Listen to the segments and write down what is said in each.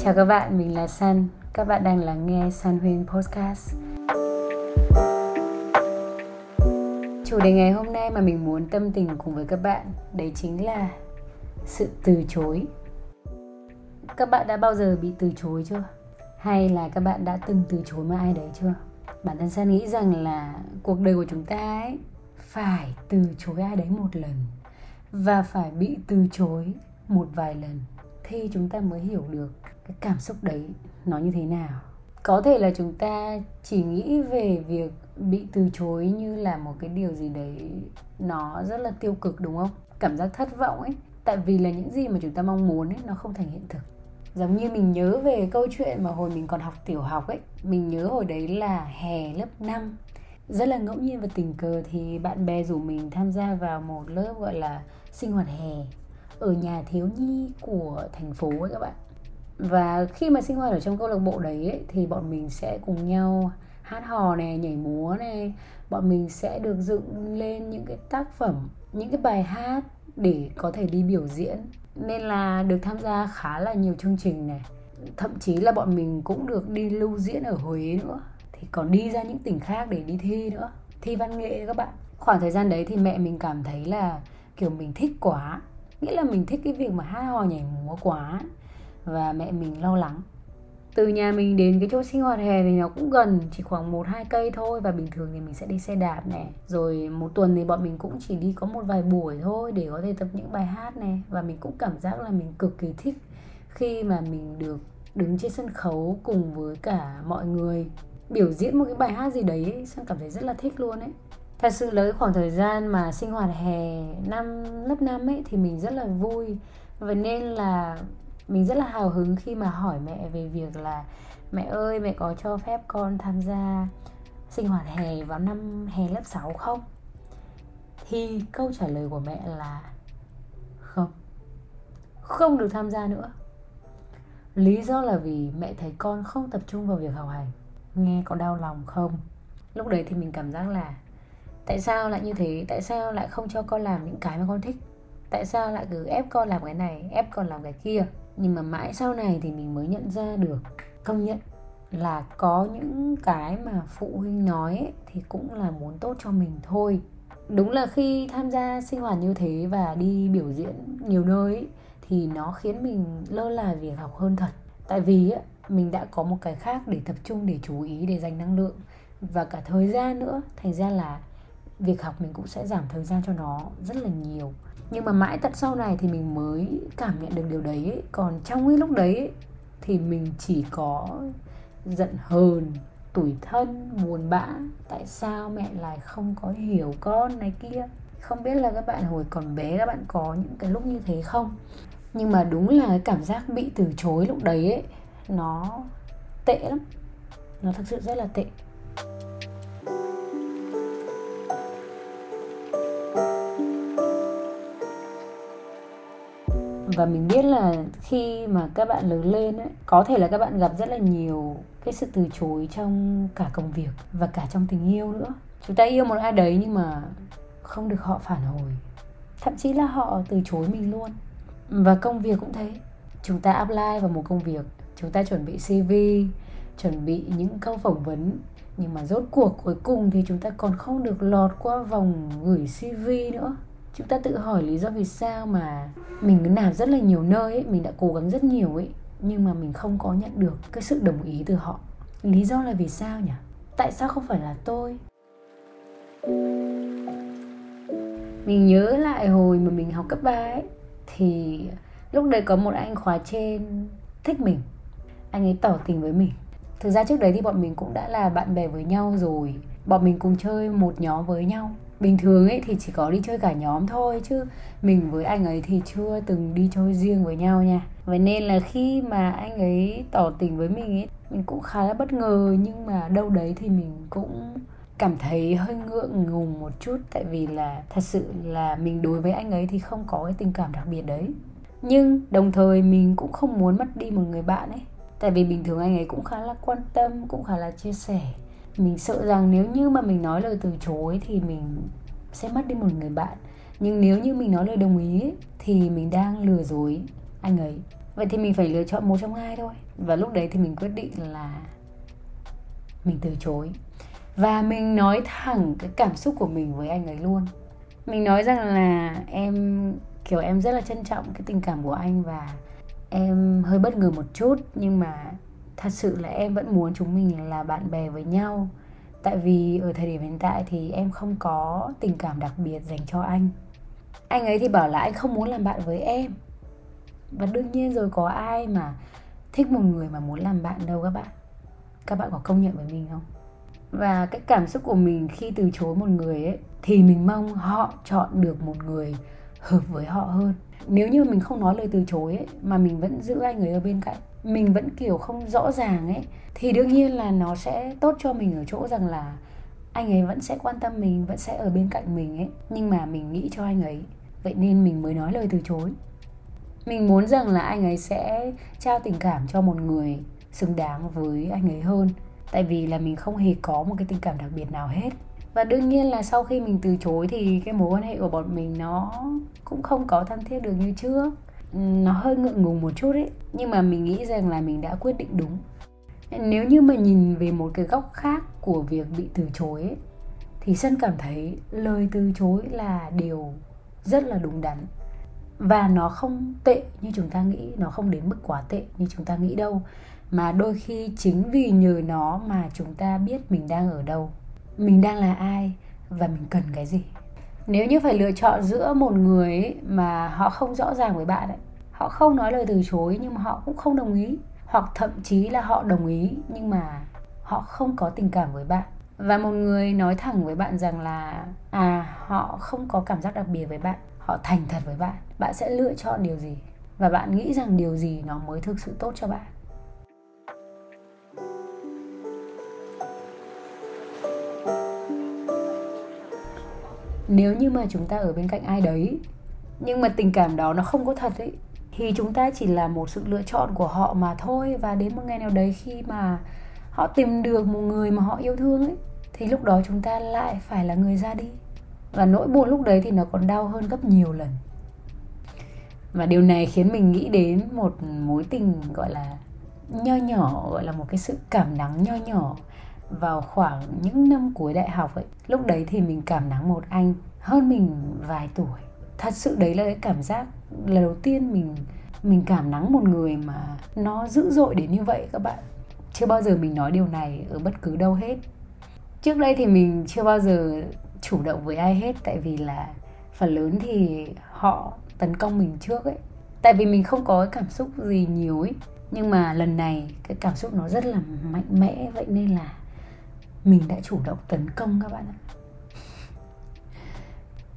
Chào các bạn, mình là San. Các bạn đang lắng nghe San Huyên Podcast. Chủ đề ngày hôm nay mà mình muốn tâm tình cùng với các bạn đấy chính là sự từ chối. Các bạn đã bao giờ bị từ chối chưa? Hay là các bạn đã từng từ chối mà ai đấy chưa? Bản thân San nghĩ rằng là cuộc đời của chúng ta ấy phải từ chối ai đấy một lần và phải bị từ chối một vài lần thì chúng ta mới hiểu được cái cảm xúc đấy nó như thế nào. Có thể là chúng ta chỉ nghĩ về việc bị từ chối như là một cái điều gì đấy nó rất là tiêu cực, đúng không? Cảm giác thất vọng ấy. Tại vì là những gì mà chúng ta mong muốn ấy, nó không thành hiện thực. Giống như mình nhớ về câu chuyện mà hồi mình còn học tiểu học ấy, mình nhớ hồi đấy là hè lớp 5 rất là ngẫu nhiên và tình cờ thì bạn bè rủ mình tham gia vào một lớp gọi là sinh hoạt hè ở nhà thiếu nhi của thành phố ấy các bạn. Và khi mà sinh hoạt ở trong câu lạc bộ đấy ấy, thì bọn mình sẽ cùng nhau hát hò này nhảy múa này bọn mình sẽ được dựng lên những cái tác phẩm những cái bài hát để có thể đi biểu diễn. Nên là được tham gia khá là nhiều chương trình này. Thậm chí là bọn mình cũng được đi lưu diễn ở huế nữa. Thì còn đi ra những tỉnh khác để đi thi nữa. Thi văn nghệ các bạn. Khoảng thời gian đấy thì mẹ mình cảm thấy là kiểu mình thích quá nghĩa là mình thích cái việc mà hát hò nhảy múa quá và mẹ mình lo lắng. Từ nhà mình đến cái chỗ sinh hoạt hè thì nó cũng gần, chỉ khoảng một, hai cây thôi và bình thường thì mình sẽ đi xe đạp này rồi một tuần thì bọn mình cũng chỉ đi có một vài buổi thôi để có thể tập những bài hát này và mình cũng cảm giác là mình cực kỳ thích khi mà mình được đứng trên sân khấu cùng với cả mọi người. Biểu diễn một cái bài hát gì đấy sang cảm thấy rất là thích luôn ấy thật sự là cái khoảng thời gian mà sinh hoạt hè năm, lớp năm ấy thì mình rất là vui và nên là mình rất là hào hứng khi mà hỏi mẹ về việc là, mẹ ơi, mẹ có cho phép con tham gia sinh hoạt hè vào năm hè lớp 6 không? Thì câu trả lời của mẹ là, không. Không được tham gia nữa. Lý do là vì mẹ thấy con không tập trung vào việc học hành. Nghe có đau lòng không? Lúc đấy thì mình cảm giác là tại sao lại như thế? Tại sao lại không cho con làm những cái mà con thích? Tại sao lại cứ ép con làm cái này ép con làm cái kia? Nhưng mà mãi sau này thì mình mới nhận ra được công nhận là có những cái mà phụ huynh nói ấy, thì cũng là muốn tốt cho mình thôi. Đúng là khi tham gia sinh hoạt như thế và đi biểu diễn nhiều nơi ấy, thì nó khiến mình lơ là việc học hơn thật. Tại vì ấy, mình đã có một cái khác để tập trung để chú ý để dành năng lượng. Và cả thời gian nữa thành ra là việc học mình cũng sẽ giảm thời gian cho nó rất là nhiều. Nhưng mà mãi tận sau này thì mình mới cảm nhận được điều đấy ấy. còn trong cái lúc đấy ấy, thì mình chỉ có giận hờn tủi thân buồn bã. Tại sao mẹ lại không có hiểu con này kia? Không biết là các bạn hồi còn bé các bạn có những cái lúc như thế không? Nhưng mà đúng là cái cảm giác bị từ chối lúc đấy ấy nó tệ lắm. Nó thực sự rất là tệ. Và mình biết là khi mà các bạn lớn lên ấy, có thể là các bạn gặp rất là nhiều cái sự từ chối trong cả công việc và cả trong tình yêu nữa. Chúng ta yêu một ai đấy nhưng mà không được họ phản hồi. Thậm chí là họ từ chối mình luôn. Và công việc cũng thế. Chúng ta apply vào một công việc. Chúng ta chuẩn bị cv chuẩn bị những câu phỏng vấn. Nhưng mà rốt cuộc cuối cùng thì chúng ta còn không được lọt qua vòng gửi cv nữa chúng ta tự hỏi lý do vì sao mà mình cứ làm rất là nhiều nơi ấy, mình đã cố gắng rất nhiều ấy nhưng mà mình không có nhận được cái sự đồng ý từ họ. Lý do là vì sao nhỉ? Tại sao không phải là tôi? Mình nhớ lại hồi mà mình học cấp 3 ấy thì lúc đấy có một anh khóa trên thích mình. Anh ấy tỏ tình với mình. Thực ra trước đấy thì bọn mình cũng đã là bạn bè với nhau rồi bọn mình cùng chơi một nhóm với nhau. Bình thường ấy thì chỉ có đi chơi cả nhóm thôi, chứ mình với anh ấy thì chưa từng đi chơi riêng với nhau nha. Vậy nên là khi mà anh ấy tỏ tình với mình ấy, mình cũng khá là bất ngờ, nhưng mà đâu đấy thì mình cũng cảm thấy hơi ngượng ngùng một chút, tại vì là thật sự là mình đối với anh ấy thì không có cái tình cảm đặc biệt đấy. Nhưng đồng thời mình cũng không muốn mất đi một người bạn ấy, tại vì bình thường anh ấy cũng khá là quan tâm, cũng khá là chia sẻ mình sợ rằng nếu như mà mình nói lời từ chối thì mình sẽ mất đi một người bạn. Nhưng nếu như mình nói lời đồng ý thì mình đang lừa dối anh ấy. Vậy thì mình phải lựa chọn một trong hai thôi. Và lúc đấy thì mình quyết định là mình từ chối. Và mình nói thẳng cái cảm xúc của mình với anh ấy luôn. Mình nói rằng là em, kiểu em rất là trân trọng cái tình cảm của anh và em hơi bất ngờ một chút, nhưng mà thật sự là em vẫn muốn chúng mình là bạn bè với nhau. Tại vì ở thời điểm hiện tại thì em không có tình cảm đặc biệt dành cho anh. Anh ấy thì bảo là anh không muốn làm bạn với em. Và đương nhiên rồi, có ai mà thích một người mà muốn làm bạn đâu các bạn. Các bạn có công nhận với mình không? Và cái cảm xúc của mình khi từ chối một người ấy, thì mình mong họ chọn được một người hợp với họ hơn nếu như mình không nói lời từ chối ấy, mà mình vẫn giữ anh ấy ở bên cạnh mình vẫn kiểu không rõ ràng ấy thì đương nhiên là nó sẽ tốt cho mình ở chỗ rằng là anh ấy vẫn sẽ quan tâm mình vẫn sẽ ở bên cạnh mình ấy nhưng mà mình nghĩ cho anh ấy. Vậy nên mình mới nói lời từ chối. Mình muốn rằng là anh ấy sẽ trao tình cảm cho một người xứng đáng với anh ấy hơn tại vì là mình không hề có một cái tình cảm đặc biệt nào hết và đương nhiên là sau khi mình từ chối thì cái mối quan hệ của bọn mình nó cũng không có thân thiết được như trước. Nó hơi ngượng ngùng một chút ấy nhưng mà mình nghĩ rằng là mình đã quyết định đúng. Nếu như mà nhìn về một cái góc khác của việc bị từ chối ấy, thì sân cảm thấy lời từ chối là điều rất là đúng đắn. Và nó không tệ như chúng ta nghĩ nó không đến mức quá tệ như chúng ta nghĩ đâu. Mà đôi khi chính vì nhờ nó mà chúng ta biết mình đang ở đâu mình đang là ai và mình cần cái gì? Nếu như phải lựa chọn giữa một người ấy mà họ không rõ ràng với bạn ấy, họ không nói lời từ chối nhưng mà họ cũng không đồng ý, hoặc thậm chí là họ đồng ý nhưng mà họ không có tình cảm với bạn. Và một người nói thẳng với bạn rằng là à họ không có cảm giác đặc biệt với bạn, họ thành thật với bạn bạn sẽ lựa chọn điều gì? Và bạn nghĩ rằng điều gì nó mới thực sự tốt cho bạn? Nếu như mà chúng ta ở bên cạnh ai đấy, nhưng mà tình cảm đó nó không có thật ấy, thì chúng ta chỉ là một sự lựa chọn của họ mà thôi. Và đến một ngày nào đấy khi mà họ tìm được một người mà họ yêu thương ấy, thì lúc đó chúng ta lại phải là người ra đi. Và nỗi buồn lúc đấy thì nó còn đau hơn gấp nhiều lần. Và điều này khiến mình nghĩ đến một mối tình gọi là nho nhỏ, gọi là một cái sự cảm nắng nho nhỏ vào khoảng những năm cuối đại học ấy, lúc đấy thì mình cảm nắng một anh hơn mình vài tuổi. Thật sự đấy là cái cảm giác là đầu tiên mình mình cảm nắng một người mà nó dữ dội đến như vậy các bạn. Chưa bao giờ mình nói điều này ở bất cứ đâu hết. Trước đây thì mình chưa bao giờ chủ động với ai hết, tại vì là phần lớn thì họ tấn công mình trước ấy. Tại vì mình không có cái cảm xúc gì nhiều ấy. Nhưng mà lần này cái cảm xúc nó rất là mạnh mẽ, vậy nên là mình đã chủ động tấn công các bạn ạ.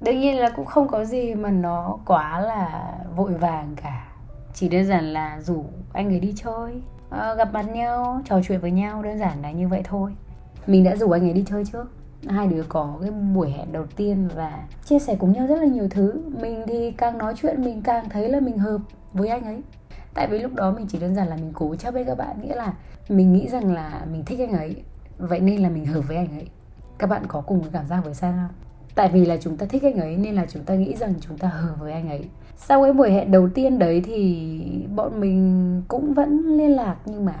Đương nhiên là cũng không có gì mà nó quá là vội vàng cả. Chỉ đơn giản là rủ anh ấy đi chơi à, gặp mặt nhau trò chuyện với nhau đơn giản là như vậy thôi. Mình đã rủ anh ấy đi chơi trước. Hai đứa có cái buổi hẹn đầu tiên và chia sẻ cùng nhau rất là nhiều thứ. Mình thì càng nói chuyện mình càng thấy là mình hợp với anh ấy. Tại vì lúc đó mình chỉ đơn giản là mình cố chấp với các bạn nghĩa là mình nghĩ rằng là mình thích anh ấy vậy nên là mình hợp với anh ấy. Các bạn có cùng cái cảm giác với sao không? Tại vì là chúng ta thích anh ấy nên là chúng ta nghĩ rằng chúng ta hợp với anh ấy. Sau cái buổi hẹn đầu tiên đấy thì bọn mình cũng vẫn liên lạc nhưng mà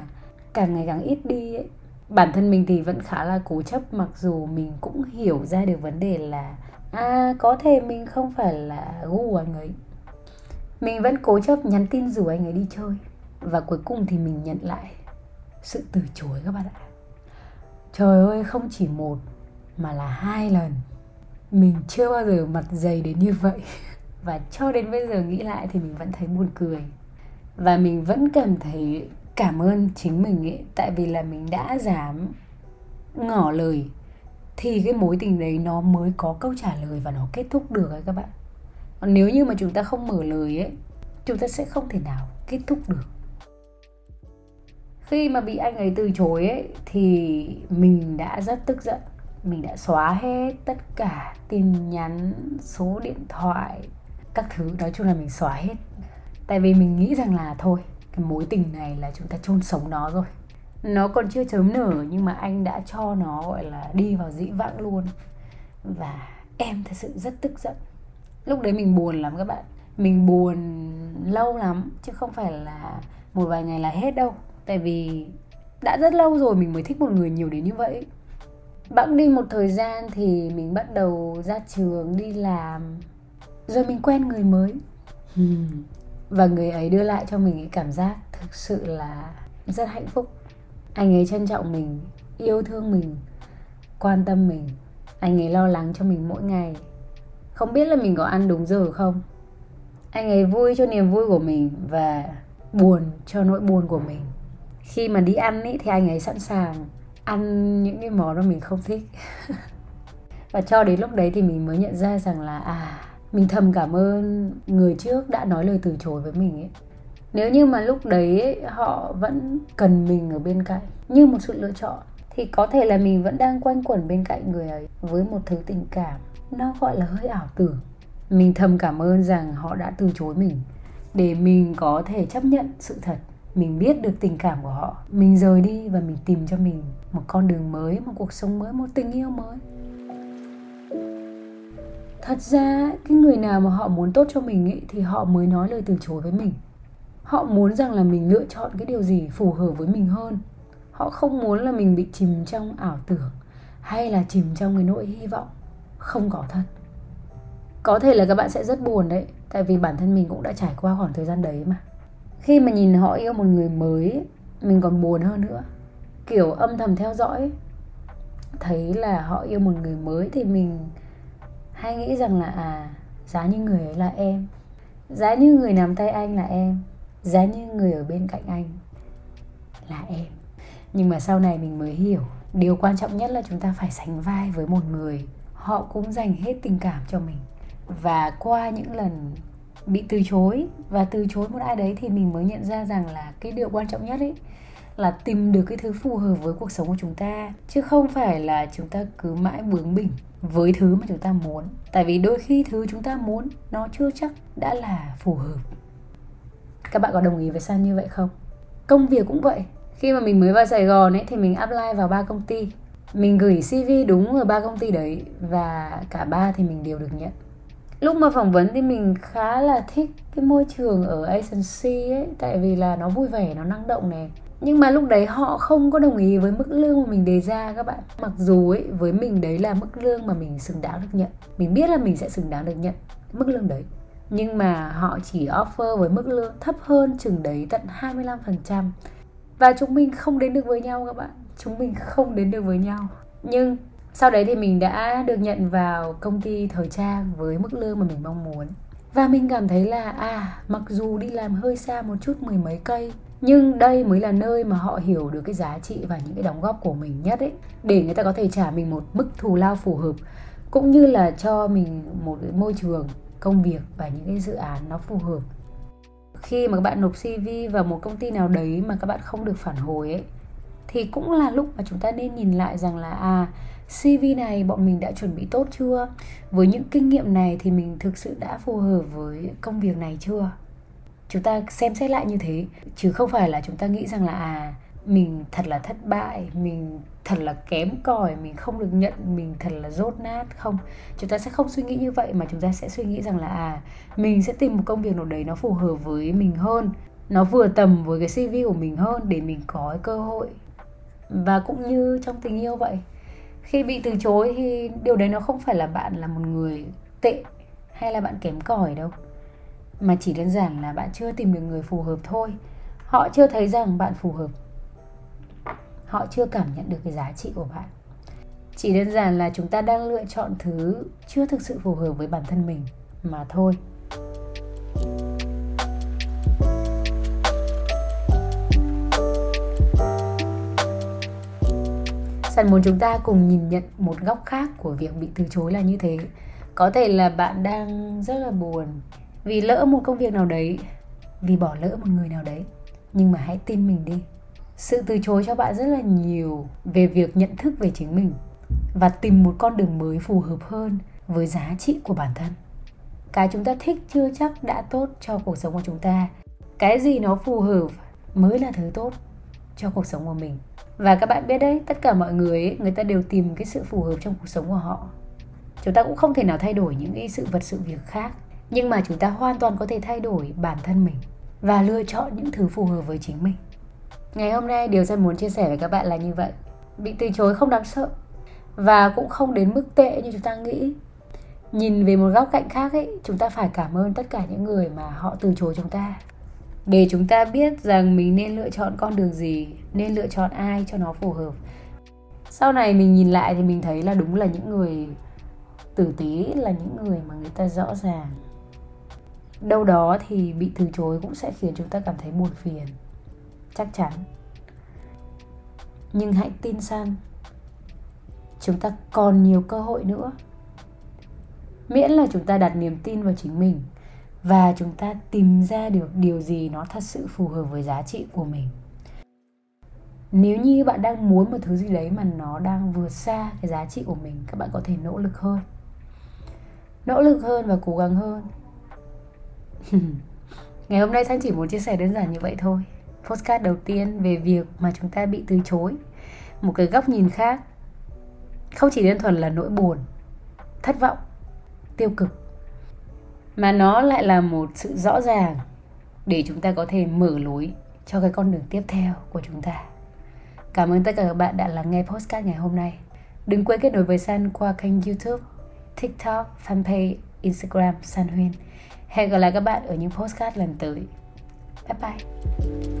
càng ngày càng ít đi ấy. Bản thân mình thì vẫn khá là cố chấp, mặc dù mình cũng hiểu ra được vấn đề là à có thể mình không phải là gu anh ấy. Mình vẫn cố chấp nhắn tin rủ anh ấy đi chơi và cuối cùng thì mình nhận lại sự từ chối các bạn ạ trời ơi, không chỉ một, mà là hai lần. Mình chưa bao giờ mặt dày đến như vậy. Và cho đến bây giờ nghĩ lại thì mình vẫn thấy buồn cười. Và mình vẫn cảm thấy cảm ơn chính mình ấy, tại vì là mình đã dám ngỏ lời. Thì cái mối tình đấy nó mới có câu trả lời và nó kết thúc được ấy các bạn. Còn nếu như mà chúng ta không mở lời ấy, chúng ta sẽ không thể nào kết thúc được khi mà bị anh ấy từ chối ấy, thì mình đã rất tức giận. Mình đã xóa hết tất cả tin nhắn, số điện thoại, các thứ. Nói chung là mình xóa hết. Tại vì mình nghĩ rằng là thôi, cái mối tình này là chúng ta chôn sống nó rồi. Nó còn chưa chớm nở, nhưng mà anh đã cho nó, gọi là, đi vào dĩ vãng luôn. Và em thật sự rất tức giận. Lúc đấy mình buồn lắm các bạn. Mình buồn lâu lắm, chứ không phải là một vài ngày là hết đâu tại vì đã rất lâu rồi mình mới thích một người nhiều đến như vậy. Bẵng đi một thời gian thì mình bắt đầu ra trường đi làm. Rồi mình quen người mới. Và người ấy đưa lại cho mình cái cảm giác thực sự là rất hạnh phúc. Anh ấy trân trọng mình yêu thương mình quan tâm mình. Anh ấy lo lắng cho mình mỗi ngày. Không biết là mình có ăn đúng giờ không? Anh ấy vui cho niềm vui của mình và buồn cho nỗi buồn của mình khi mà đi ăn ý, thì anh ấy sẵn sàng ăn những cái món mà mình không thích. Và cho đến lúc đấy thì mình mới nhận ra rằng là à mình thầm cảm ơn người trước đã nói lời từ chối với mình ấy. Nếu như mà lúc đấy ấy, họ vẫn cần mình ở bên cạnh như một sự lựa chọn thì có thể là mình vẫn đang quanh quẩn bên cạnh người ấy với một thứ tình cảm nó gọi là hơi ảo tưởng. Mình thầm cảm ơn rằng họ đã từ chối mình để mình có thể chấp nhận sự thật mình biết được tình cảm của họ. Mình rời đi và mình tìm cho mình một con đường mới một cuộc sống mới một tình yêu mới. Thật ra cái người nào mà họ muốn tốt cho mình ấy, thì họ mới nói lời từ chối với mình. Họ muốn rằng là mình lựa chọn cái điều gì phù hợp với mình hơn. Họ không muốn là mình bị chìm trong ảo tưởng hay là chìm trong cái nỗi hy vọng không có thật. Có thể là các bạn sẽ rất buồn đấy tại vì bản thân mình cũng đã trải qua khoảng thời gian đấy mà khi mà nhìn họ yêu một người mới, mình còn buồn hơn nữa. Kiểu âm thầm theo dõi, thấy là họ yêu một người mới thì mình hay nghĩ rằng là à giá như người ấy là em. Giá như người nắm tay anh là em. Giá như người ở bên cạnh anh là em. Nhưng mà sau này mình mới hiểu, điều quan trọng nhất là chúng ta phải sánh vai với một người. Họ cũng dành hết tình cảm cho mình. Và qua những lần bị từ chối. Và từ chối một ai đấy thì mình mới nhận ra rằng là cái điều quan trọng nhất ấy là tìm được cái thứ phù hợp với cuộc sống của chúng ta, chứ không phải là chúng ta cứ mãi bướng bỉnh với thứ mà chúng ta muốn. Tại vì đôi khi thứ chúng ta muốn, nó chưa chắc đã là phù hợp. Các bạn có đồng ý với san như vậy không? Công việc cũng vậy. Khi mà mình mới vào sài gòn ấy thì mình apply vào ba công ty. Mình gửi cv đúng ở ba công ty đấy và cả ba thì mình đều được nhận lúc mà phỏng vấn thì mình khá là thích cái môi trường ở agency ấy, tại vì là nó vui vẻ, nó năng động này. Nhưng mà lúc đấy họ không có đồng ý với mức lương mà mình đề ra các bạn. Mặc dù ấy, với mình đấy là mức lương mà mình xứng đáng được nhận. Mình biết là mình sẽ xứng đáng được nhận mức lương đấy. Nhưng mà họ chỉ offer với mức lương thấp hơn chừng đấy tận 25% và chúng mình không đến được với nhau các bạn. Chúng mình không đến được với nhau. Nhưng sau đấy thì mình đã được nhận vào công ty thời trang với mức lương mà mình mong muốn. Và mình cảm thấy là à mặc dù đi làm hơi xa một chút mười mấy cây, nhưng đây mới là nơi mà họ hiểu được cái giá trị và những cái đóng góp của mình nhất ấy. Để người ta có thể trả mình một mức thù lao phù hợp, cũng như là cho mình một cái môi trường, công việc và những cái dự án nó phù hợp. Khi mà các bạn nộp CV vào một công ty nào đấy mà các bạn không được phản hồi ấy, thì cũng là lúc mà chúng ta nên nhìn lại rằng là à CV này bọn mình đã chuẩn bị tốt chưa? Với những kinh nghiệm này thì mình thực sự đã phù hợp với công việc này chưa? Chúng ta xem xét lại như thế chứ không phải là chúng ta nghĩ rằng là à mình thật là thất bại, mình thật là kém cỏi, mình không được nhận, mình thật là rốt nát không. Chúng ta sẽ không suy nghĩ như vậy mà chúng ta sẽ suy nghĩ rằng là à mình sẽ tìm một công việc nào đấy nó phù hợp với mình hơn, nó vừa tầm với cái CV của mình hơn để mình có cơ hội và cũng như trong tình yêu vậy khi bị từ chối thì điều đấy nó không phải là bạn là một người tệ hay là bạn kém cỏi đâu, mà chỉ đơn giản là bạn chưa tìm được người phù hợp thôi. Họ chưa thấy rằng bạn phù hợp. Họ chưa cảm nhận được cái giá trị của bạn. Chỉ đơn giản là chúng ta đang lựa chọn thứ chưa thực sự phù hợp với bản thân mình mà thôi. Sẵn muốn chúng ta cùng nhìn nhận một góc khác của việc bị từ chối là như thế. Có thể là bạn đang rất là buồn Vì lỡ một công việc nào đấy, Vì bỏ lỡ một người nào đấy. Nhưng mà hãy tin mình đi. Sự từ chối cho bạn rất là nhiều Về việc nhận thức về chính mình Và tìm một con đường mới phù hợp hơn Với giá trị của bản thân. Cái chúng ta thích chưa chắc đã tốt cho cuộc sống của chúng ta. Cái gì nó phù hợp mới là thứ tốt cho cuộc sống của mình và các bạn biết đấy tất cả mọi người ấy, người ta đều tìm cái sự phù hợp trong cuộc sống của họ. Chúng ta cũng không thể nào thay đổi những cái sự vật sự việc khác. Nhưng mà chúng ta hoàn toàn có thể thay đổi bản thân mình và lựa chọn những thứ phù hợp với chính mình. Ngày hôm nay điều dân muốn chia sẻ với các bạn là như vậy. Bị từ chối không đáng sợ và cũng không đến mức tệ như chúng ta nghĩ. Nhìn về một góc cạnh khác ấy chúng ta phải cảm ơn tất cả những người mà họ từ chối chúng ta để chúng ta biết rằng mình nên lựa chọn con đường gì, nên lựa chọn ai cho nó phù hợp. Sau này mình nhìn lại thì mình thấy là đúng là những người tử tế, là những người mà người ta rõ ràng. Đâu đó thì bị từ chối cũng sẽ khiến chúng ta cảm thấy buồn phiền. Chắc chắn. Nhưng hãy tin san, chúng ta còn nhiều cơ hội nữa. Miễn là chúng ta đặt niềm tin vào chính mình và chúng ta tìm ra được điều gì nó thật sự phù hợp với giá trị của mình. Nếu như bạn đang muốn một thứ gì đấy mà nó đang vượt xa cái giá trị của mình, các bạn có thể nỗ lực hơn. Nỗ lực hơn và cố gắng hơn. Ngày hôm nay sang chỉ muốn chia sẻ đơn giản như vậy thôi. Postcard đầu tiên về việc mà chúng ta bị từ chối. Một cái góc nhìn khác. Không chỉ đơn thuần là nỗi buồn, thất vọng, tiêu cực mà nó lại là một sự rõ ràng để chúng ta có thể mở lối cho cái con đường tiếp theo của chúng ta. Cảm ơn tất cả các bạn đã lắng nghe postcard ngày hôm nay. Đừng quên kết nối với San qua kênh youtube, tiktok, fanpage, instagram San Huyên. Hẹn gặp lại các bạn ở những postcard lần tới. Bye bye.